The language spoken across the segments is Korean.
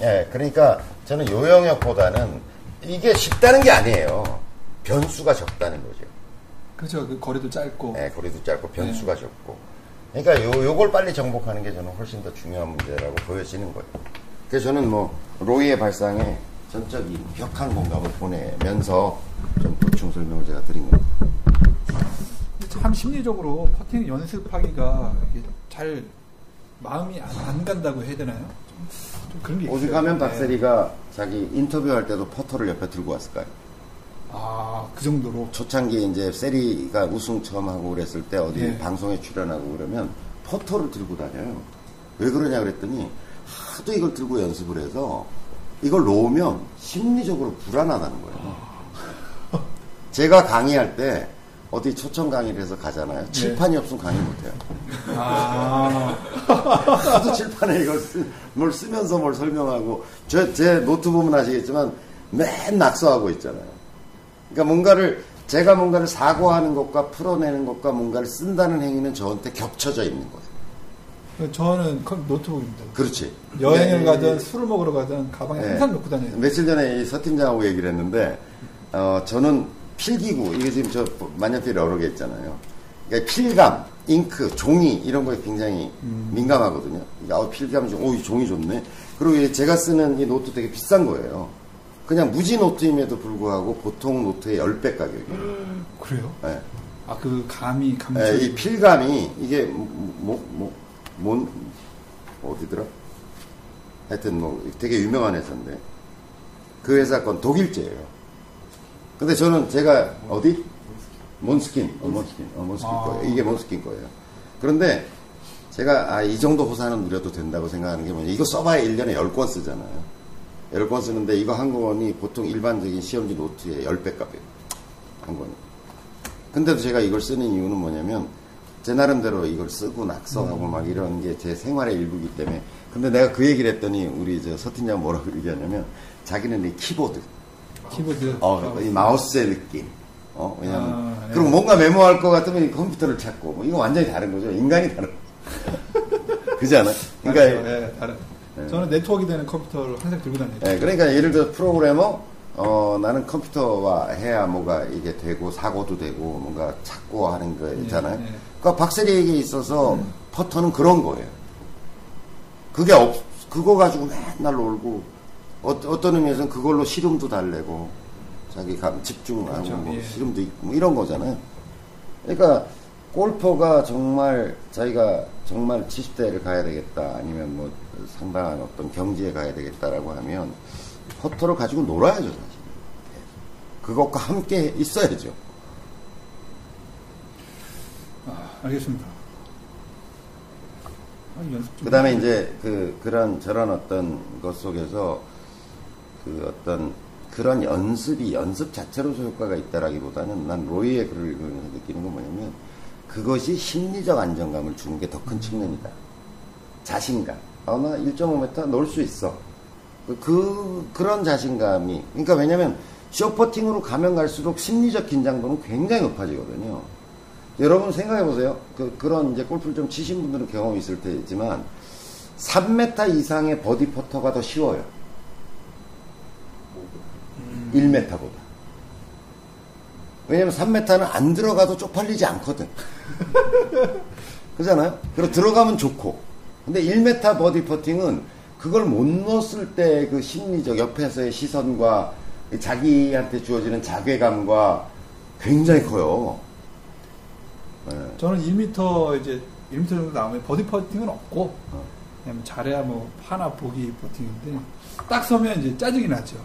예, 그러니까 저는 요 영역보다는 이게 쉽다는 게 아니에요. 변수가 적다는 거죠. 그렇죠. 그 거리도 짧고. 예, 거리도 짧고 변수가 적고. 그러니까 요, 요걸 빨리 정복하는 게 저는 훨씬 더 중요한 문제라고 보여지는 거예요. 그래서 저는 뭐, 로이의 발상에 전적 인 격한 공감을 보내면서 좀 보충 설명을 제가 드린 겁니다. 참 심리적으로 퍼팅 연습하기가 잘 마음이 안, 안 간다고 해야 되나요? 좀, 좀 그런 게 있어요. 오죽하면 네. 박세리가 자기 인터뷰할 때도 퍼터를 옆에 들고 왔을까요? 아, 그 정도로. 초창기에 이제 세리가 우승 처음 하고 그랬을 때 어디 네. 방송에 출연하고 그러면 포터를 들고 다녀요. 왜 그러냐 그랬더니 하도 이걸 들고 연습을 해서 이걸 놓으면 심리적으로 불안하다는 거예요. 제가 강의할 때 어디 초청 강의를 해서 가잖아요. 칠판이 없으면 강의 못해요. 아, 하도 칠판에 이걸 쓰, 뭘 쓰면서 뭘 설명하고 저, 제 노트 보면 아시겠지만 맨 낙서하고 있잖아요. 그러니까 뭔가를 제가 뭔가를 사고하는 것과 풀어내는 것과 뭔가를 쓴다는 행위는 저한테 겹쳐져 있는 거예요. 저는 컴- 노트북입니다. 그렇지. 여행을 네, 가든 이- 술을 먹으러 가든 가방에 네. 항상 넣고 다녀요. 며칠 전에 이 서팀장하고 얘기를 했는데, 어, 저는 필기구, 이게 지금 저 만년필 여러 개 있잖아요. 그러니까 필감, 잉크, 종이, 이런 거에 굉장히 민감하거든요. 이게, 어, 필감이 좀, 오, 이 종이 좋네. 그리고 이 제가 쓰는 이 노트 되게 비싼 거예요. 그냥 무지 노트임에도 불구하고 보통 노트의 10배 가격이에요. 그래요? 예. 아, 그 감이 감촉. 예, 이 필감이, 이게, 뭐, 뭐, 뭔, 어디더라? 하여튼 뭐, 되게 유명한 회사인데, 그 회사 건 독일제예요. 근데 저는 제가, 어디? 몰스킨, 어, 몰스킨, 어, 몰스킨 아. 거예요. 이게 몰스킨 거예요. 그런데, 제가, 아, 이 정도 호사는 누려도 된다고 생각하는 게 뭐냐. 이거 써봐야 1년에 10권 쓰잖아요. 10권 쓰는데, 이거 한 권이 보통 일반적인 시험지 노트의 10배 값이에요. 한 권이. 근데도 제가 이걸 쓰는 이유는 뭐냐면 제 나름대로 이걸 쓰고 낙서하고 막 이런 게 제 생활의 일부이기 때문에 근데 내가 그 얘기를 했더니 우리 저 서팀장 뭐라고 얘기하냐면 자기는 이 키보드 키보드. 어, 이 마우스의 느낌 어, 왜냐면 아, 예. 그리고 뭔가 메모할 것 같으면 이 컴퓨터를 찾고 뭐 이거 완전히 다른 거죠 인간이 다른 그지 않아? 그러니까 예, 다른. 저는 네트워크 되는 컴퓨터를 항상 들고 다녀요. 예, 그러니까 예를 들어 프로그래머 어, 나는 컴퓨터와 해야 뭐가 이게 되고 사고도 되고 뭔가 찾고 하는 거 있잖아요. 예. 그러니까 박세리에게 있어서 퍼터는 그런 거예요. 그게 없, 그거 가지고 맨날 놀고 어, 어떤 의미에서는 그걸로 시름도 달래고 자기 감 집중하고 그렇죠. 뭐 예. 시름도 있고 뭐 이런 거잖아요. 그러니까 골퍼가 정말 자기가 정말 70대를 가야 되겠다 아니면 뭐 상당한 어떤 경지에 가야 되겠다라고 하면 퍼터를 가지고 놀아야죠 사실. 예. 그것과 함께 있어야죠. 아, 알겠습니다. 아. 그 다음에 이제 그, 그런 저런 어떤 것 속에서 그 어떤 그런 연습이 연습 자체로서 효과가 있다라기보다는 난 로이의 글을 읽으면서 느끼는 건 뭐냐면 그것이 심리적 안정감을 주는 게 더 큰 측면이다. 자신감. 아, 나 1.5m 놀수 있어. 그, 그, 그런 자신감이. 그러니까 왜냐면 쇼퍼팅으로 가면 갈수록 심리적 긴장도는 굉장히 높아지거든요. 여러분 생각해 보세요. 그, 그런 이제 골프를 좀 치신 분들은 경험이 있을 테지만 3m 이상의 버디 퍼터가 더 쉬워요. 1m보다. 왜냐면 3m는 안 들어가도 쪽팔리지 않거든. 그잖아요? 그리고 들어가면 좋고. 근데 1m 버디 퍼팅은 그걸 못 넣었을 때 그 심리적 옆에서의 시선과 자기한테 주어지는 자괴감과 굉장히 커요. 예. 저는 1m 이제 1m 정도 나오면 버디 퍼팅은 없고 어. 그냥 잘해야 뭐 하나 보기 퍼팅인데 딱 서면 이제 짜증이 나죠.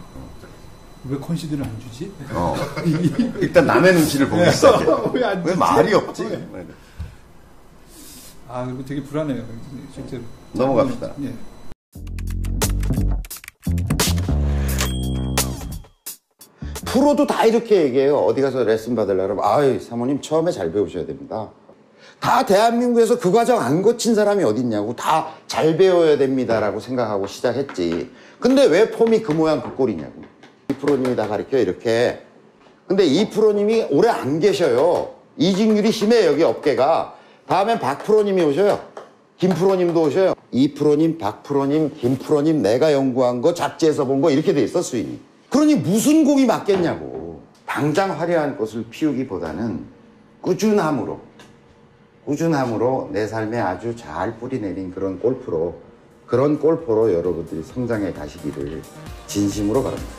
왜 컨시드를 안 주지? 어. 일단 남의 눈치를 보기 시작해. 왜안 왜 주지? 말이 없지? 아 그리고 되게 불안해요. 실제로. 넘어갑시다. 예. 프로도 다 이렇게 얘기해요. 어디 가서 레슨 받으려면 아유 사모님 처음에 잘 배우셔야 됩니다. 다 대한민국에서 그 과정 안 거친 사람이 어딨냐고 다 잘 배워야 됩니다라고 생각하고 시작했지. 근데 왜 폼이 그 모양 그 꼴이냐고. 이 프로님이 다 가르쳐 이렇게. 근데 이 프로님이 오래 안 계셔요. 이직률이 심해 여기 업계가. 다음엔 박 프로님이 오셔요. 김프로님도 오셔요. 이프로님, 박프로님, 김프로님 내가 연구한 거 잡지에서 본 거 이렇게 돼 있어 수인이. 그러니 무슨 곡이 맞겠냐고. 당장 화려한 꽃을 피우기보다는 꾸준함으로 꾸준함으로 내 삶에 아주 잘 뿌리내린 그런 골프로 그런 골프로 여러분들이 성장해 가시기를 진심으로 바랍니다.